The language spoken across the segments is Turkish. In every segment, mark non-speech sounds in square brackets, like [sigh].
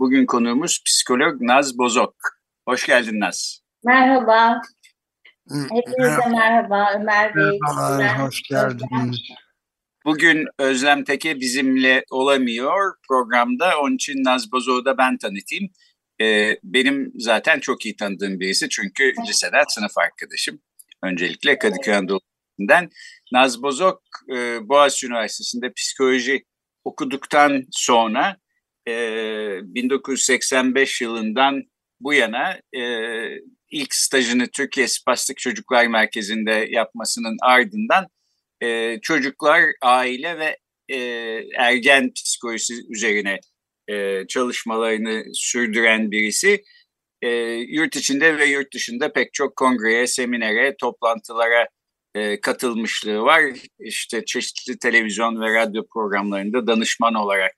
Bugün konuğumuz psikolog Naz Bozok. Hoş geldin Naz. Merhaba. Hepinize merhaba. Ömer Bey. Merhabalar, hoş geldiniz. Bugün Özlem Teke bizimle olamıyor programda. Onun için Naz Bozok'u da ben tanıtayım. Ee, benim zaten çok iyi tanıdığım birisi çünkü liseden sınıf arkadaşım. Öncelikle Kadıköy Anadolu'dan. Naz Bozok e, Boğaziçi Üniversitesi'nde psikoloji okuduktan sonra e, 1985 yılından bu yana e, ilk stajını Türkiye Spastik Çocuklar Merkezi'nde yapmasının ardından e, çocuklar, aile ve e, ergen psikolojisi üzerine e, çalışmalarını sürdüren birisi. E, yurt içinde ve yurt dışında pek çok kongreye, seminere, toplantılara e, katılmışlığı var. İşte çeşitli televizyon ve radyo programlarında danışman olarak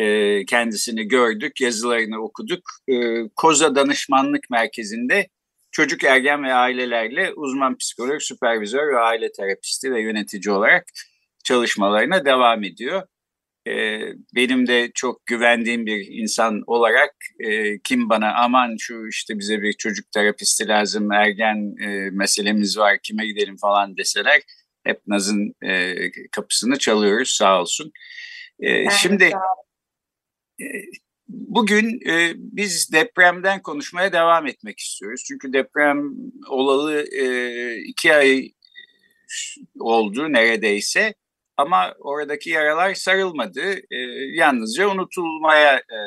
e, kendisini gördük, yazılarını okuduk. E, Koza Danışmanlık Merkezi'nde çocuk, ergen ve ailelerle uzman psikolog, süpervizör ve aile terapisti ve yönetici olarak çalışmalarına devam ediyor. E, benim de çok güvendiğim bir insan olarak e, kim bana aman şu işte bize bir çocuk terapisti lazım, ergen e, meselemiz var, kime gidelim falan deseler hep Naz'ın e, kapısını çalıyoruz sağ olsun. E, şimdi e, bugün e, biz depremden konuşmaya devam etmek istiyoruz. Çünkü deprem olalı e, iki ay oldu neredeyse ama oradaki yaralar sarılmadı. E, yalnızca unutulmaya e,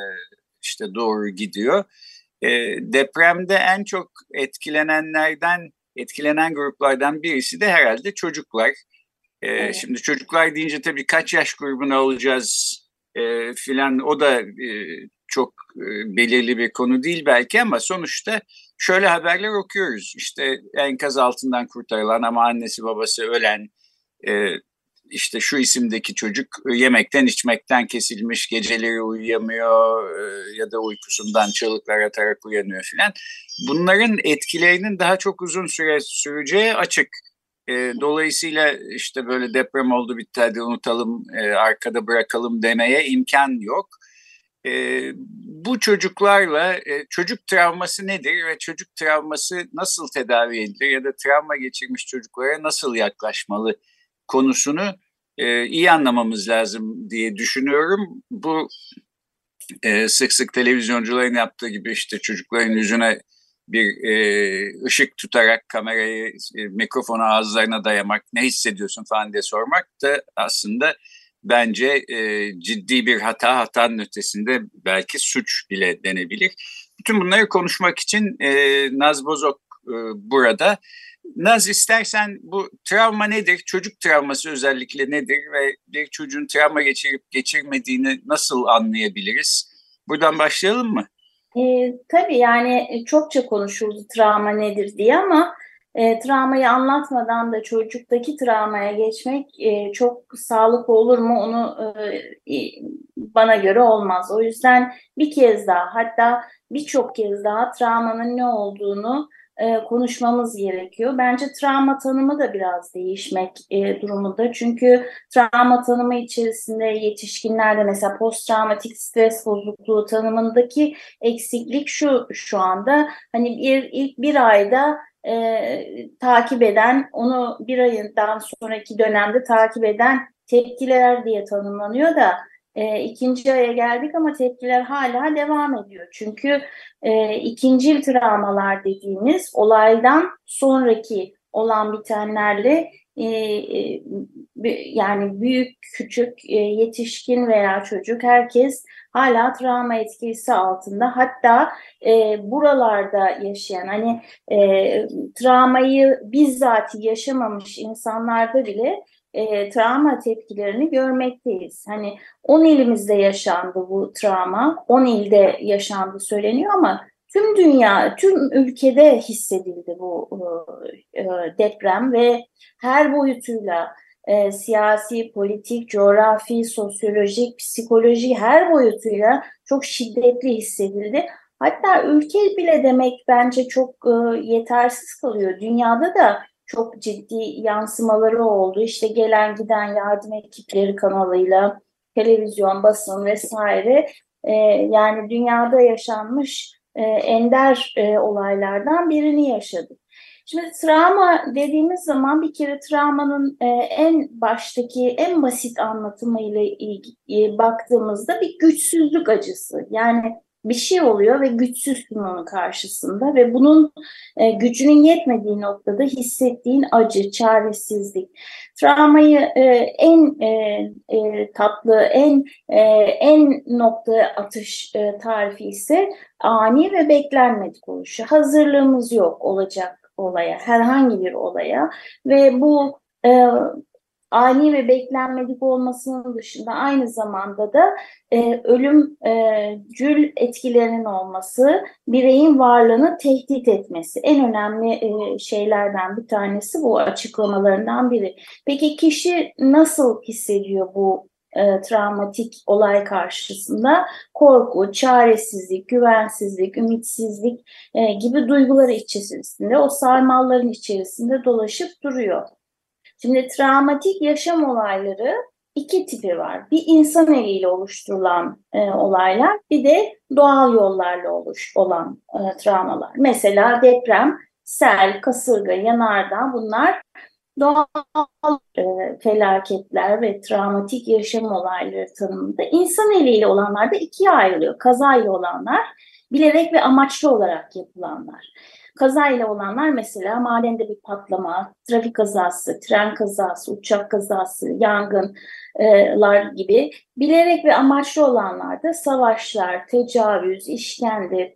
işte doğru gidiyor. E, depremde en çok etkilenenlerden, etkilenen gruplardan birisi de herhalde çocuklar. E, evet. Şimdi çocuklar deyince tabii kaç yaş grubuna alacağız e, filan o da e, çok e, belirli bir konu değil belki ama sonuçta şöyle haberler okuyoruz. İşte enkaz altından kurtarılan ama annesi babası ölen, e, işte şu isimdeki çocuk yemekten içmekten kesilmiş, geceleri uyuyamıyor e, ya da uykusundan çığlıklar atarak uyanıyor filan. Bunların etkilerinin daha çok uzun süre süreceği açık. E, dolayısıyla işte böyle deprem oldu bitti hadi unutalım e, arkada bırakalım demeye imkan yok. E, bu çocuklarla e, çocuk travması nedir ve çocuk travması nasıl tedavi edilir ya da travma geçirmiş çocuklara nasıl yaklaşmalı konusunu e, iyi anlamamız lazım diye düşünüyorum. Bu e, sık sık televizyoncuların yaptığı gibi işte çocukların yüzüne bir e, ışık tutarak kamerayı, e, mikrofonu ağızlarına dayamak, ne hissediyorsun falan diye sormak da aslında bence e, ciddi bir hata, hatanın ötesinde belki suç bile denebilir. Bütün bunları konuşmak için e, Naz Bozok e, burada. Naz istersen bu travma nedir? Çocuk travması özellikle nedir ve bir çocuğun travma geçirip geçirmediğini nasıl anlayabiliriz? Buradan başlayalım mı? E, tabii yani çokça konuşuldu travma nedir diye ama e, travmayı anlatmadan da çocuktaki travmaya geçmek e, çok sağlıklı olur mu onu e, bana göre olmaz. O yüzden bir kez daha hatta birçok kez daha travmanın ne olduğunu e, konuşmamız gerekiyor. Bence travma tanımı da biraz değişmek e, durumunda. Çünkü travma tanımı içerisinde yetişkinlerde mesela post travmatik stres bozukluğu tanımındaki eksiklik şu şu anda hani bir ilk bir ayda e, takip eden onu bir ayından sonraki dönemde takip eden tepkiler diye tanımlanıyor da e, ikinci aya geldik ama tepkiler hala devam ediyor. Çünkü e, ikincil travmalar dediğimiz olaydan sonraki olan bitenlerle e, e, yani büyük, küçük, e, yetişkin veya çocuk herkes hala travma etkisi altında. Hatta e, buralarda yaşayan hani e, travmayı bizzat yaşamamış insanlarda bile e, travma tepkilerini görmekteyiz. Hani 10 ilimizde yaşandı bu travma, 10 ilde yaşandı söyleniyor ama tüm dünya, tüm ülkede hissedildi bu e, e deprem ve her boyutuyla e, siyasi, politik, coğrafi, sosyolojik, psikoloji her boyutuyla çok şiddetli hissedildi. Hatta ülke bile demek bence çok e, yetersiz kalıyor. Dünyada da çok ciddi yansımaları oldu. İşte gelen giden yardım ekipleri kanalıyla, televizyon, basın vesaire. E, yani dünyada yaşanmış e, ender e, olaylardan birini yaşadık. Şimdi travma dediğimiz zaman bir kere travmanın e, en baştaki en basit anlatımıyla ilgili baktığımızda bir güçsüzlük acısı. Yani bir şey oluyor ve güçsüzsün onun karşısında ve bunun e, gücünün yetmediği noktada hissettiğin acı, çaresizlik. Travmayı e, en e, e, tatlı, en e, en nokta atış e, tarifi ise ani ve beklenmedik oluşu. Hazırlığımız yok olacak olaya, herhangi bir olaya ve bu e, ani ve beklenmedik olmasının dışında aynı zamanda da e, ölüm e, etkilerinin olması, bireyin varlığını tehdit etmesi en önemli e, şeylerden bir tanesi bu açıklamalarından biri. Peki kişi nasıl hissediyor bu e, travmatik olay karşısında korku, çaresizlik, güvensizlik, ümitsizlik e, gibi duyguları içerisinde, o sarmalların içerisinde dolaşıp duruyor. Şimdi travmatik yaşam olayları iki tipi var. Bir insan eliyle oluşturulan e, olaylar, bir de doğal yollarla oluş olan e, travmalar. Mesela deprem, sel, kasırga, yanardağ bunlar doğal e, felaketler ve travmatik yaşam olayları tanımında. İnsan eliyle olanlar da ikiye ayrılıyor. Kazayla olanlar, bilerek ve amaçlı olarak yapılanlar. Kazayla olanlar mesela madende bir patlama, trafik kazası, tren kazası, uçak kazası, yangınlar gibi bilerek ve amaçlı olanlar da savaşlar, tecavüz, işkence,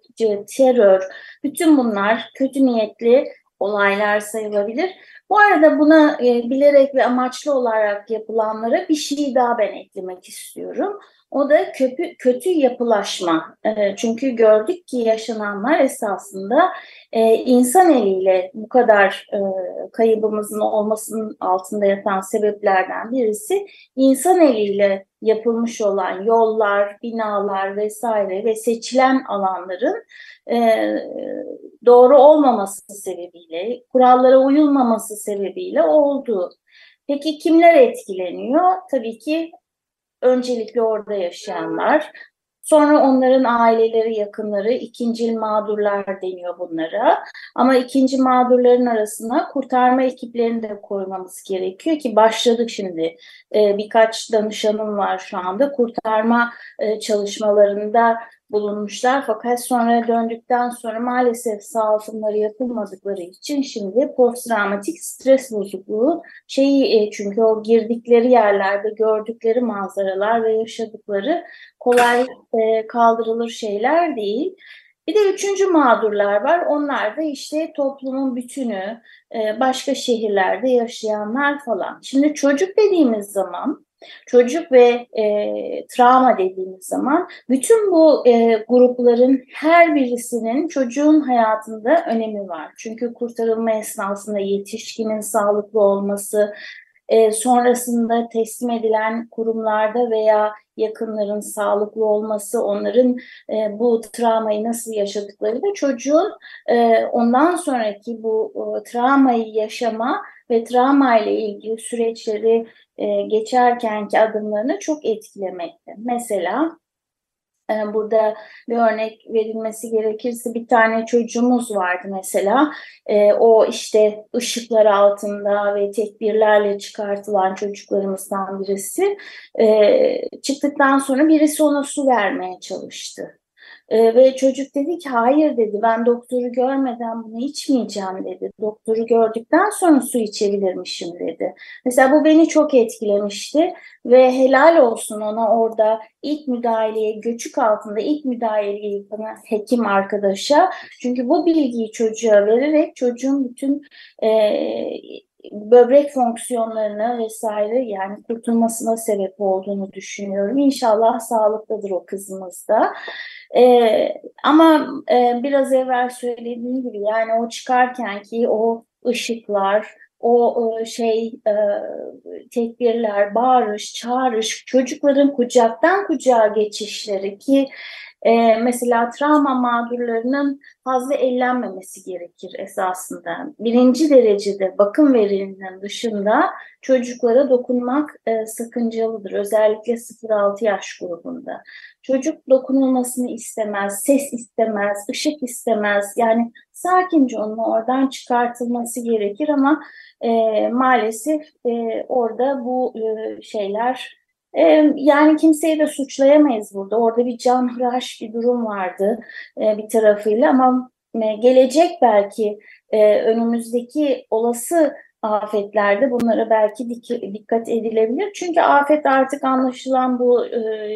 terör, bütün bunlar kötü niyetli olaylar sayılabilir. Bu arada buna e, bilerek ve amaçlı olarak yapılanlara bir şey daha ben eklemek istiyorum. O da kötü, kötü yapılaşma. E, çünkü gördük ki yaşananlar esasında e, insan eliyle bu kadar e, kaybımızın olmasının altında yatan sebeplerden birisi insan eliyle yapılmış olan yollar, binalar vesaire ve seçilen alanların e, doğru olmaması sebebiyle, kurallara uyulmaması sebebiyle oldu. Peki kimler etkileniyor? Tabii ki öncelikle orada yaşayanlar, Sonra onların aileleri, yakınları ikincil mağdurlar deniyor bunlara. Ama ikinci mağdurların arasına kurtarma ekiplerini de koymamız gerekiyor ki başladık şimdi. Ee, birkaç danışanım var şu anda kurtarma e, çalışmalarında bulunmuşlar. Fakat sonra döndükten sonra maalesef sağaltımları yapılmadıkları için şimdi posttraumatik stres bozukluğu şeyi e, çünkü o girdikleri yerlerde gördükleri manzaralar ve yaşadıkları kolay e, kaldırılır şeyler değil. Bir de üçüncü mağdurlar var. Onlar da işte toplumun bütünü, e, başka şehirlerde yaşayanlar falan. Şimdi çocuk dediğimiz zaman Çocuk ve e, travma dediğimiz zaman bütün bu e, grupların her birisinin çocuğun hayatında önemi var. Çünkü kurtarılma esnasında yetişkinin sağlıklı olması, e, sonrasında teslim edilen kurumlarda veya yakınların sağlıklı olması, onların e, bu travmayı nasıl yaşadıkları da çocuğun e, ondan sonraki bu e, travmayı yaşama ve travma ile ilgili süreçleri e, geçerkenki adımlarını çok etkilemekte. Mesela e, Burada bir örnek verilmesi gerekirse bir tane çocuğumuz vardı mesela. E, o işte ışıklar altında ve tekbirlerle çıkartılan çocuklarımızdan birisi. E, çıktıktan sonra birisi ona su vermeye çalıştı. E, ve çocuk dedi ki hayır dedi ben doktoru görmeden bunu içmeyeceğim dedi. Doktoru gördükten sonra su içebilirmişim dedi. Mesela bu beni çok etkilemişti ve helal olsun ona orada ilk müdahaleye göçük altında ilk müdahaleyi yapan hekim arkadaşa. Çünkü bu bilgiyi çocuğa vererek çocuğun bütün e, böbrek fonksiyonlarına vesaire yani kurtulmasına sebep olduğunu düşünüyorum. İnşallah sağlıklıdır o kızımız da. E, ama e, biraz evvel söylediğim gibi yani o çıkarken ki o ışıklar, o şey e, tekbirler, bağırış, çağırış, çocukların kucaktan kucağa geçişleri ki e, mesela travma mağdurlarının fazla ellenmemesi gerekir esasında. Birinci derecede bakım verilinin dışında çocuklara dokunmak e, sakıncalıdır. Özellikle 0-6 yaş grubunda. Çocuk dokunulmasını istemez, ses istemez, ışık istemez. Yani sakince onun oradan çıkartılması gerekir ama e, maalesef e, orada bu e, şeyler yani kimseyi de suçlayamayız burada. Orada bir canhıraş bir durum vardı e, bir tarafıyla ama e, gelecek belki e, önümüzdeki olası afetlerde bunlara belki dik- dikkat edilebilir. Çünkü afet artık anlaşılan bu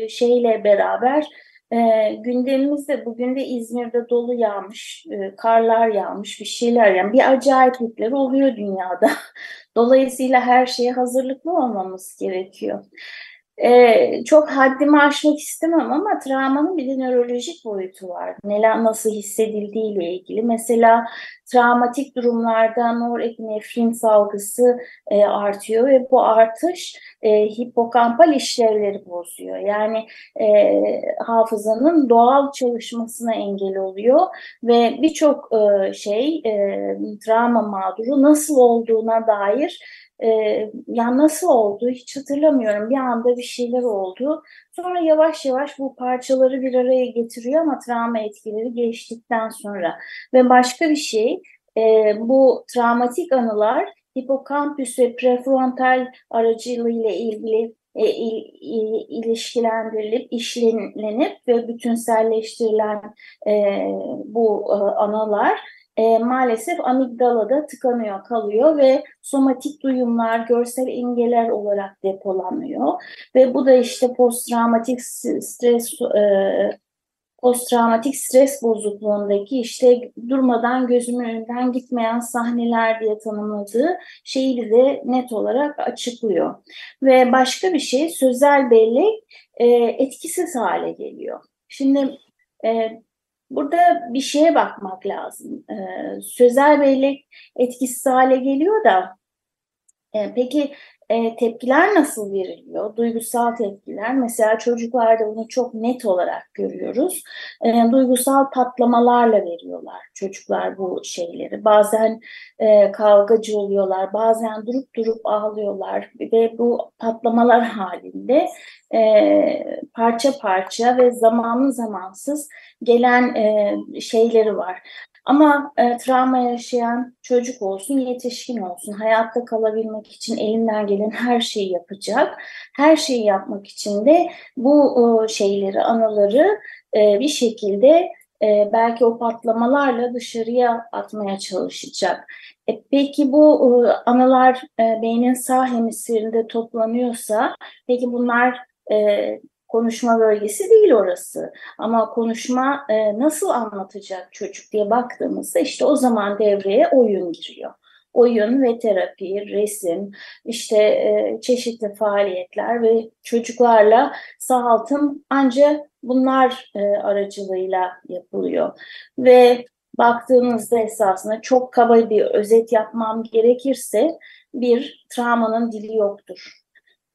şeyle beraber e, gündemimizde bugün de İzmir'de dolu yağmış, karlar yağmış, bir şeyler yani bir acayiplikler oluyor dünyada. [laughs] Dolayısıyla her şeye hazırlıklı olmamız gerekiyor. Ee, çok haddimi aşmak istemem ama travmanın bir de nörolojik boyutu var. Neler nasıl hissedildiği ile ilgili. Mesela travmatik durumlarda norepinefrin salgısı e, artıyor ve bu artış e, hipokampal işlevleri bozuyor. Yani e, hafızanın doğal çalışmasına engel oluyor ve birçok e, şey e, travma mağduru nasıl olduğuna dair e, ya nasıl oldu hiç hatırlamıyorum. Bir anda bir şeyler oldu. Sonra yavaş yavaş bu parçaları bir araya getiriyor ama travma etkileri geçtikten sonra. Ve başka bir şey e, bu travmatik anılar hipokampüs ve prefrontal aracılığıyla ilgili e, il, il, ilişkilendirilip, işlenip ve bütünselleştirilen e, bu e, analar e, maalesef amigdalada tıkanıyor, kalıyor ve somatik duyumlar, görsel imgeler olarak depolanıyor. Ve bu da işte posttraumatik stres e, posttraumatik stres bozukluğundaki işte durmadan gözümün önünden gitmeyen sahneler diye tanımladığı şeyi de net olarak açıklıyor. Ve başka bir şey sözel bellek e, etkisiz hale geliyor. Şimdi e, Burada bir şeye bakmak lazım. Ee, sözel bellek etkisiz hale geliyor da e, peki e, tepkiler nasıl veriliyor? Duygusal tepkiler. Mesela çocuklarda bunu çok net olarak görüyoruz. E, duygusal patlamalarla veriyorlar çocuklar bu şeyleri. Bazen e, kavgacı oluyorlar, bazen durup durup ağlıyorlar ve bu patlamalar halinde e, parça parça ve zamanlı zamansız gelen e, şeyleri var. Ama e, travma yaşayan çocuk olsun, yetişkin olsun, hayatta kalabilmek için elinden gelen her şeyi yapacak. Her şeyi yapmak için de bu e, şeyleri, anıları e, bir şekilde e, belki o patlamalarla dışarıya atmaya çalışacak. E, peki bu e, anılar e, beynin sağ hemisferinde toplanıyorsa, peki bunlar e, konuşma bölgesi değil orası. Ama konuşma e, nasıl anlatacak çocuk diye baktığımızda işte o zaman devreye oyun giriyor. Oyun ve terapi, resim, işte e, çeşitli faaliyetler ve çocuklarla sağaltım ancak bunlar e, aracılığıyla yapılıyor. Ve baktığımızda esasında çok kaba bir özet yapmam gerekirse bir, travmanın dili yoktur.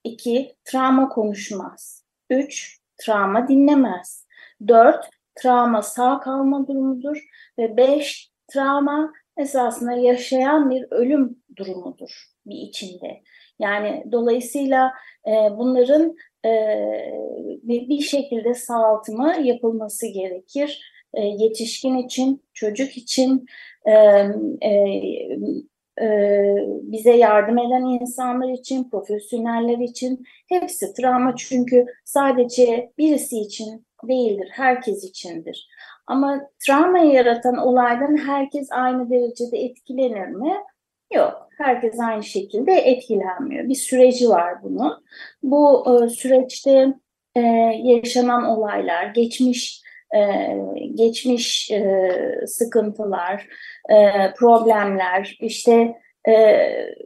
İki, travma konuşmaz. 3. Travma dinlemez. 4. Travma sağ kalma durumudur. Ve 5. Travma esasında yaşayan bir ölüm durumudur bir içinde. Yani dolayısıyla e, bunların e, bir şekilde sağaltımı yapılması gerekir. E, yetişkin için, çocuk için, e, e, bize yardım eden insanlar için, profesyoneller için hepsi travma çünkü sadece birisi için değildir, herkes içindir. Ama travmayı yaratan olaydan herkes aynı derecede etkilenir mi? Yok, herkes aynı şekilde etkilenmiyor. Bir süreci var bunun. Bu e, süreçte e, yaşanan olaylar, geçmiş e, geçmiş e, sıkıntılar, e, problemler, işte E,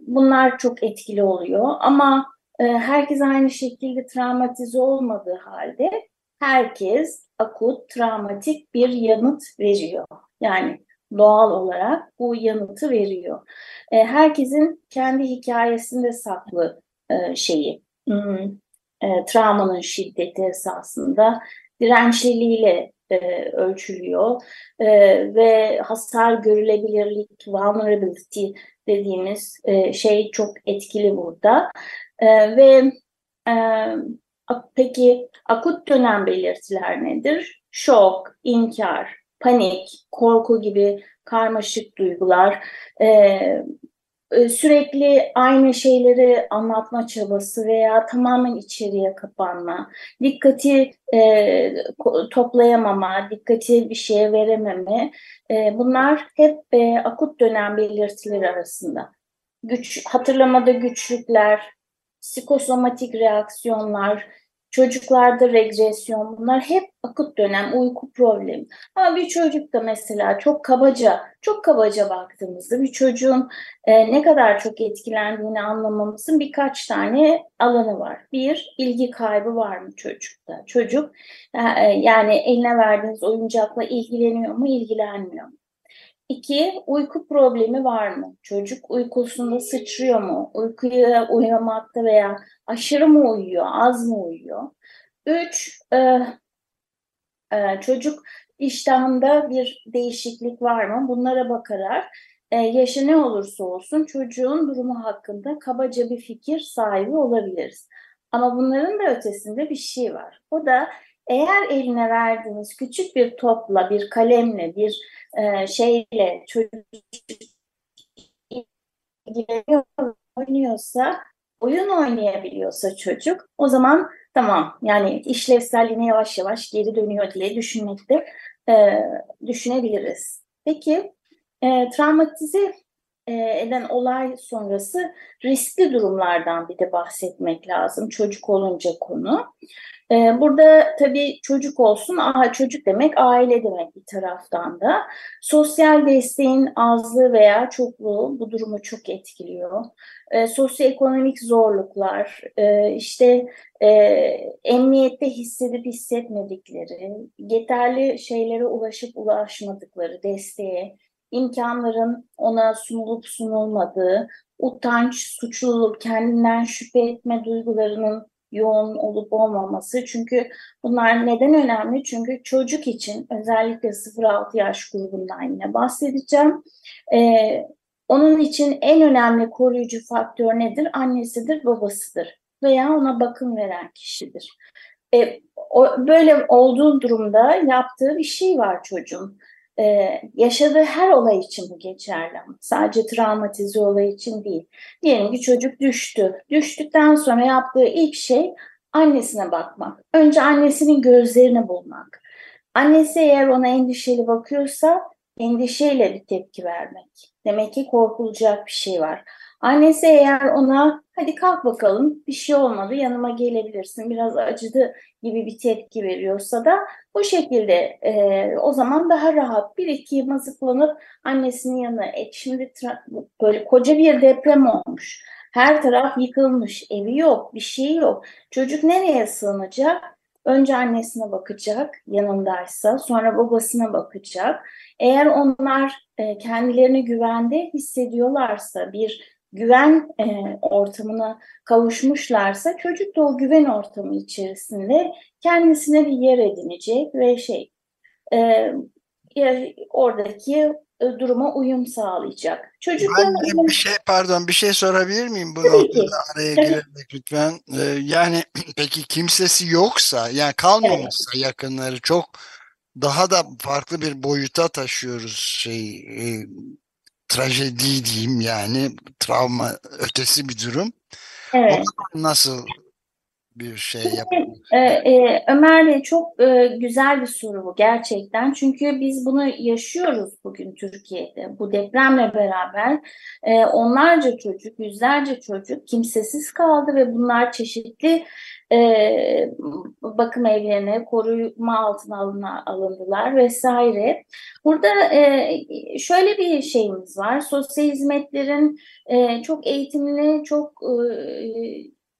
bunlar çok etkili oluyor ama e, herkes aynı şekilde travmatize olmadığı halde herkes akut travmatik bir yanıt veriyor. Yani doğal olarak bu yanıtı veriyor. E, herkesin kendi hikayesinde saklı e, şeyi, hmm, e, travmanın şiddeti esasında dirençliliğiyle e, ölçülüyor. E, ve hasar görülebilirlik, vulnerability dediğimiz e, şey çok etkili burada. E, ve e, peki akut dönem belirtiler nedir? Şok, inkar, panik, korku gibi karmaşık duygular, e, sürekli aynı şeyleri anlatma çabası veya tamamen içeriye kapanma, dikkati e, toplayamama, dikkati bir şeye verememe, e, bunlar hep e, akut dönem belirtileri arasında. Güç, hatırlamada güçlükler, psikosomatik reaksiyonlar, Çocuklarda regresyon bunlar hep akut dönem uyku problemi. Ama bir çocuk da mesela çok kabaca, çok kabaca baktığımızda bir çocuğun e, ne kadar çok etkilendiğini anlamamızın birkaç tane alanı var. Bir, ilgi kaybı var mı çocukta? Çocuk e, yani eline verdiğiniz oyuncakla ilgileniyor mu, ilgilenmiyor mu? İki, uyku problemi var mı? Çocuk uykusunda sıçrıyor mu? Uykuya uyumakta veya aşırı mı uyuyor, az mı uyuyor? Üç, e, e, çocuk iştahında bir değişiklik var mı? Bunlara bakarak e, yaşı ne olursa olsun çocuğun durumu hakkında kabaca bir fikir sahibi olabiliriz. Ama bunların da ötesinde bir şey var. O da eğer eline verdiğiniz küçük bir topla, bir kalemle, bir e, şeyle çocuk ilgileniyor, oynuyorsa, oyun oynayabiliyorsa çocuk o zaman tamam yani işlevselliğine yavaş yavaş geri dönüyor diye düşünmekte e, düşünebiliriz. Peki e, travmatize eden olay sonrası riskli durumlardan bir de bahsetmek lazım çocuk olunca konu. Ee, burada tabii çocuk olsun, aha, çocuk demek aile demek bir taraftan da. Sosyal desteğin azlığı veya çokluğu bu durumu çok etkiliyor. E, sosyoekonomik zorluklar, e, işte e, emniyette hissedip hissetmedikleri, yeterli şeylere ulaşıp ulaşmadıkları desteğe, imkanların ona sunulup sunulmadığı, utanç, suçluluk, kendinden şüphe etme duygularının yoğun olup olmaması. Çünkü bunlar neden önemli? Çünkü çocuk için özellikle 0-6 yaş grubundan yine bahsedeceğim. Ee, onun için en önemli koruyucu faktör nedir? Annesidir, babasıdır veya ona bakım veren kişidir. Ee, o, böyle olduğu durumda yaptığı bir şey var çocuğun. Ee, yaşadığı her olay için bu geçerli ama sadece travmatize olay için değil. Diyelim ki çocuk düştü. Düştükten sonra yaptığı ilk şey annesine bakmak. Önce annesinin gözlerini bulmak. Annesi eğer ona endişeli bakıyorsa endişeyle bir tepki vermek. Demek ki korkulacak bir şey var. Annesi eğer ona hadi kalk bakalım bir şey olmadı yanıma gelebilirsin biraz acıdı gibi bir tepki veriyorsa da bu şekilde e, o zaman daha rahat bir iki mızıklanıp annesinin yanına et. Şimdi böyle koca bir deprem olmuş. Her taraf yıkılmış. Evi yok, bir şey yok. Çocuk nereye sığınacak? Önce annesine bakacak yanındaysa, sonra babasına bakacak. Eğer onlar e, kendilerini güvende hissediyorlarsa, bir güven e, ortamına kavuşmuşlarsa çocuk da o güven ortamı içerisinde kendisine bir yer edinecek ve şey e, oradaki e, duruma uyum sağlayacak. Çocukların ben uyum... bir şey pardon bir şey sorabilir miyim bu noktada araya girerek lütfen. Ee, yani [clears throat] peki kimsesi yoksa yani kalmamışsa evet. yakınları çok daha da farklı bir boyuta taşıyoruz şey e, trajedi diyeyim yani travma ötesi bir durum. Evet. Nasıl bir şey yapalım? E, e, Ömer Bey çok e, güzel bir soru bu gerçekten. Çünkü biz bunu yaşıyoruz bugün Türkiye'de. Bu depremle beraber e, onlarca çocuk, yüzlerce çocuk kimsesiz kaldı ve bunlar çeşitli e, bakım evlerine koruma altına alına, alındılar vesaire. Burada e, şöyle bir şeyimiz var. Sosyal hizmetlerin e, çok eğitimli, çok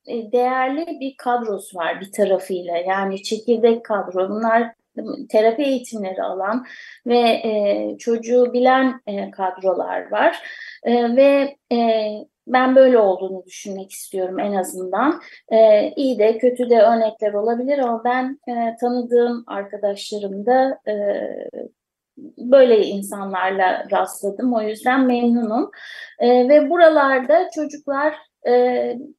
e, değerli bir kadrosu var bir tarafıyla. Yani çekirdek kadro. Bunlar terapi eğitimleri alan ve e, çocuğu bilen e, kadrolar var. E, ve e, ben böyle olduğunu düşünmek istiyorum en azından. E, iyi de kötü de örnekler olabilir ama ben e, tanıdığım arkadaşlarımda e, böyle insanlarla rastladım. O yüzden memnunum. E, ve buralarda çocuklar e,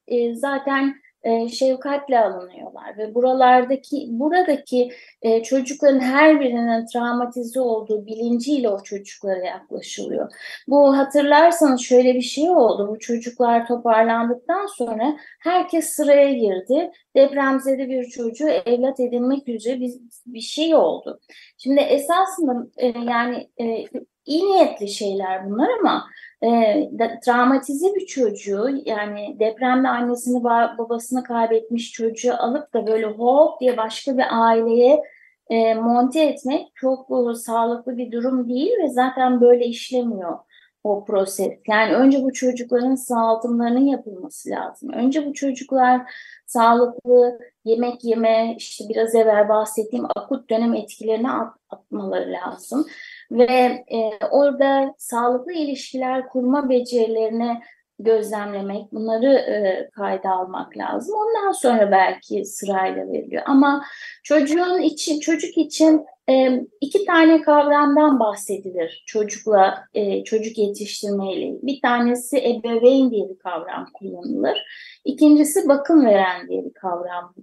e, zaten e, şefkatle alınıyorlar ve buralardaki buradaki e, çocukların her birinin travmatize olduğu bilinciyle o çocuklara yaklaşılıyor. Bu hatırlarsanız şöyle bir şey oldu. Bu çocuklar toparlandıktan sonra herkes sıraya girdi. Depremzede bir çocuğu evlat edinmek üzere bir, bir şey oldu. Şimdi esasında e, yani e, iyi niyetli şeyler bunlar ama e, travmatize bir çocuğu yani depremde annesini babasını kaybetmiş çocuğu alıp da böyle hop diye başka bir aileye e, monte etmek çok e, sağlıklı bir durum değil ve zaten böyle işlemiyor o proses. Yani önce bu çocukların sağaltımlarının yapılması lazım. Önce bu çocuklar sağlıklı yemek yeme, işte biraz evvel bahsettiğim akut dönem etkilerini at, atmaları lazım ve e, orada sağlıklı ilişkiler kurma becerilerini gözlemlemek, bunları e, kayda almak lazım. Ondan sonra belki sırayla veriliyor. Ama çocuğun için, çocuk için e, iki tane kavramdan bahsedilir çocukla, e, çocuk yetiştirmeyle. Bir tanesi ebeveyn diye bir kavram kullanılır. İkincisi bakım veren diye bir kavram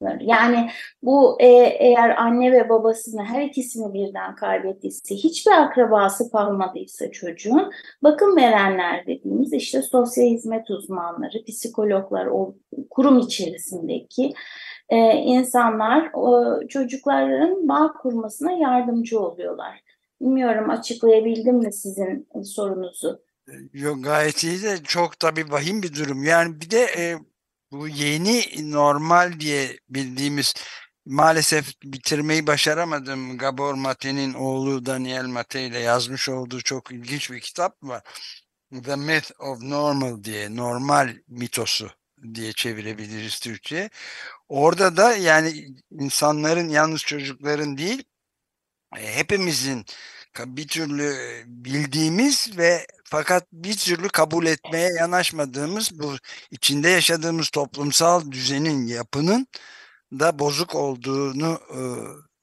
kullanılır. Yani bu e, eğer anne ve babasını her ikisini birden kaybettiyse, hiçbir akrabası kalmadıysa çocuğun bakım verenler dediğimiz işte sosyal hizmet uzmanları, psikologlar, o kurum içerisindeki e, insanlar o, çocukların bağ kurmasına yardımcı oluyorlar. Bilmiyorum açıklayabildim mi sizin sorunuzu? Yok gayet iyi de çok tabii vahim bir durum. Yani bir de e, bu yeni normal diye bildiğimiz maalesef bitirmeyi başaramadım. Gabor Mate'nin oğlu Daniel Mate ile yazmış olduğu çok ilginç bir kitap var. The Myth of Normal diye normal mitosu diye çevirebiliriz Türkçe. Orada da yani insanların yalnız çocukların değil hepimizin bir türlü bildiğimiz ve fakat bir türlü kabul etmeye yanaşmadığımız bu içinde yaşadığımız toplumsal düzenin yapının da bozuk olduğunu e,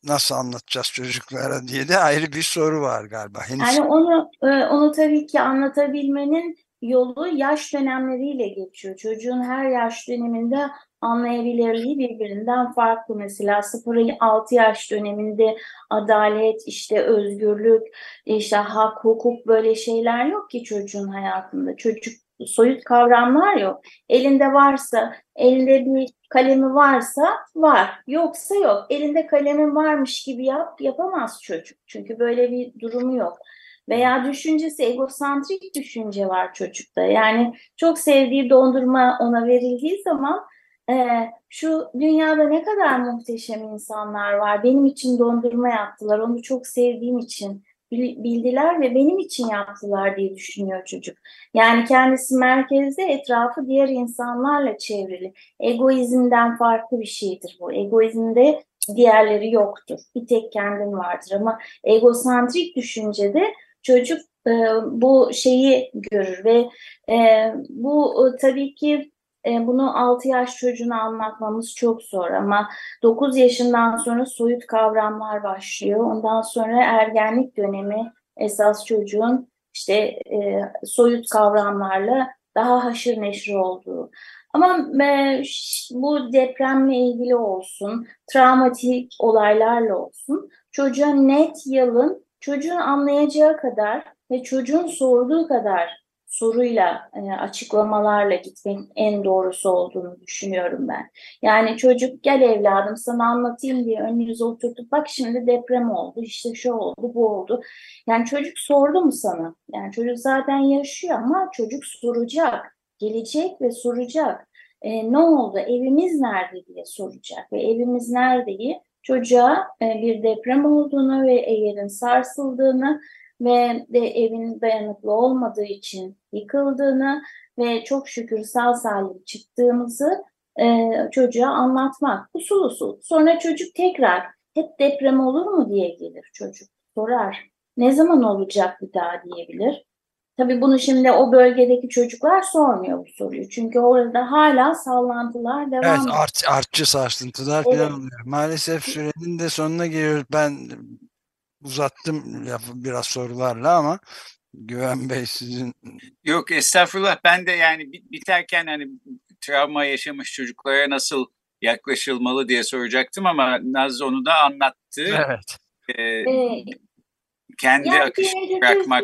nasıl anlatacağız çocuklara diye de ayrı bir soru var galiba. Henüz... Yani onu onu tabii ki anlatabilmenin yolu yaş dönemleriyle geçiyor. Çocuğun her yaş döneminde anlayabilirliği birbirinden farklı. Mesela 0-6 yaş döneminde adalet, işte özgürlük, işte hak, hukuk böyle şeyler yok ki çocuğun hayatında. Çocuk soyut kavramlar yok. Elinde varsa, elinde bir kalemi varsa var, yoksa yok. Elinde kalemin varmış gibi yap, yapamaz çocuk. Çünkü böyle bir durumu yok. Veya düşüncesi egosantrik düşünce var çocukta. Yani çok sevdiği dondurma ona verildiği zaman e, şu dünyada ne kadar muhteşem insanlar var. Benim için dondurma yaptılar. Onu çok sevdiğim için bildiler ve benim için yaptılar diye düşünüyor çocuk. Yani kendisi merkezde, etrafı diğer insanlarla çevrili. Egoizmden farklı bir şeydir bu. Egoizmde diğerleri yoktur. Bir tek kendin vardır ama egosantrik düşüncede çocuk e, bu şeyi görür ve e, bu e, tabii ki e, bunu 6 yaş çocuğuna anlatmamız çok zor ama 9 yaşından sonra soyut kavramlar başlıyor. Ondan sonra ergenlik dönemi esas çocuğun işte e, soyut kavramlarla daha haşır neşir olduğu. Ama e, bu depremle ilgili olsun, travmatik olaylarla olsun çocuğa net, yalın, çocuğun anlayacağı kadar ve çocuğun sorduğu kadar soruyla, e, açıklamalarla gitmenin en doğrusu olduğunu düşünüyorum ben. Yani çocuk gel evladım sana anlatayım diye önünüze oturtup bak şimdi deprem oldu, işte şu oldu, bu oldu. Yani çocuk sordu mu sana? Yani çocuk zaten yaşıyor ama çocuk soracak, gelecek ve soracak. E, ne oldu, evimiz nerede diye soracak ve evimiz neredeyi çocuğa e, bir deprem olduğunu ve yerin sarsıldığını ve de evin dayanıklı olmadığı için yıkıldığını ve çok şükür sağ salim çıktığımızı e, çocuğa anlatmak usul usul. Sonra çocuk tekrar hep deprem olur mu diye gelir çocuk sorar. Ne zaman olacak bir daha diyebilir. Tabii bunu şimdi o bölgedeki çocuklar sormuyor bu soruyu. Çünkü orada hala sallantılar devam Evet ediyor. art, artçı sarsıntılar Evet. falan oluyor. Maalesef sürenin de sonuna geliyoruz. Ben uzattım lafı biraz sorularla ama Güven Bey sizin Yok estağfurullah ben de yani bit- biterken hani travma yaşamış çocuklara nasıl yaklaşılmalı diye soracaktım ama Naz onu da anlattı. evet Ee, Ee, kendi Yani gelecekte bırakmak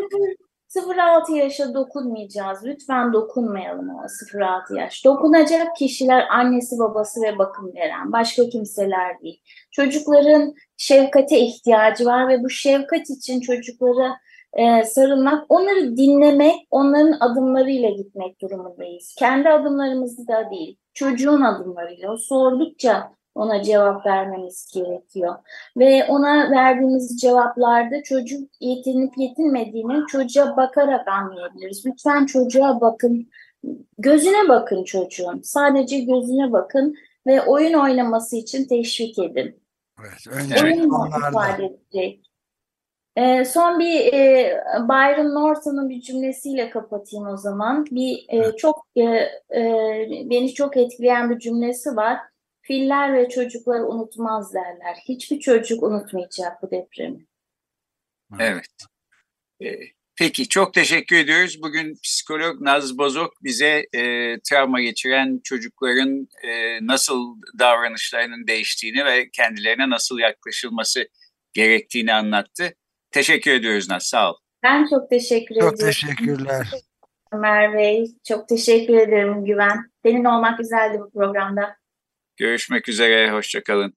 0-6 yaşa dokunmayacağız. Lütfen dokunmayalım o 0-6 yaş. Dokunacak kişiler annesi, babası ve bakım veren. Başka kimseler değil. Çocukların şefkate ihtiyacı var ve bu şefkat için çocuklara e, sarılmak, onları dinlemek, onların adımlarıyla gitmek durumundayız. Kendi adımlarımızı da değil, çocuğun adımlarıyla. O sordukça ona cevap vermemiz gerekiyor ve ona verdiğimiz cevaplarda çocuk yetinip yetinmediğini çocuğa bakarak anlayabiliriz. Lütfen çocuğa bakın, gözüne bakın çocuğun. Sadece gözüne bakın ve oyun oynaması için teşvik edin. Evet önce ifade edecek. Ee, son bir e, Byron Norton'un bir cümlesiyle kapatayım o zaman. Bir e, çok e, e, beni çok etkileyen bir cümlesi var. Filler ve çocuklar unutmaz derler. Hiçbir çocuk unutmayacak bu depremi. Evet. Ee, Peki çok teşekkür ediyoruz. Bugün psikolog Naz Bozok bize e, travma geçiren çocukların e, nasıl davranışlarının değiştiğini ve kendilerine nasıl yaklaşılması gerektiğini anlattı. Teşekkür ediyoruz Naz. Sağ ol. Ben çok teşekkür çok ediyorum. teşekkürler. Ömer Bey. Çok teşekkür ederim Güven. Senin olmak güzeldi bu programda. Görüşmek üzere. Hoşçakalın.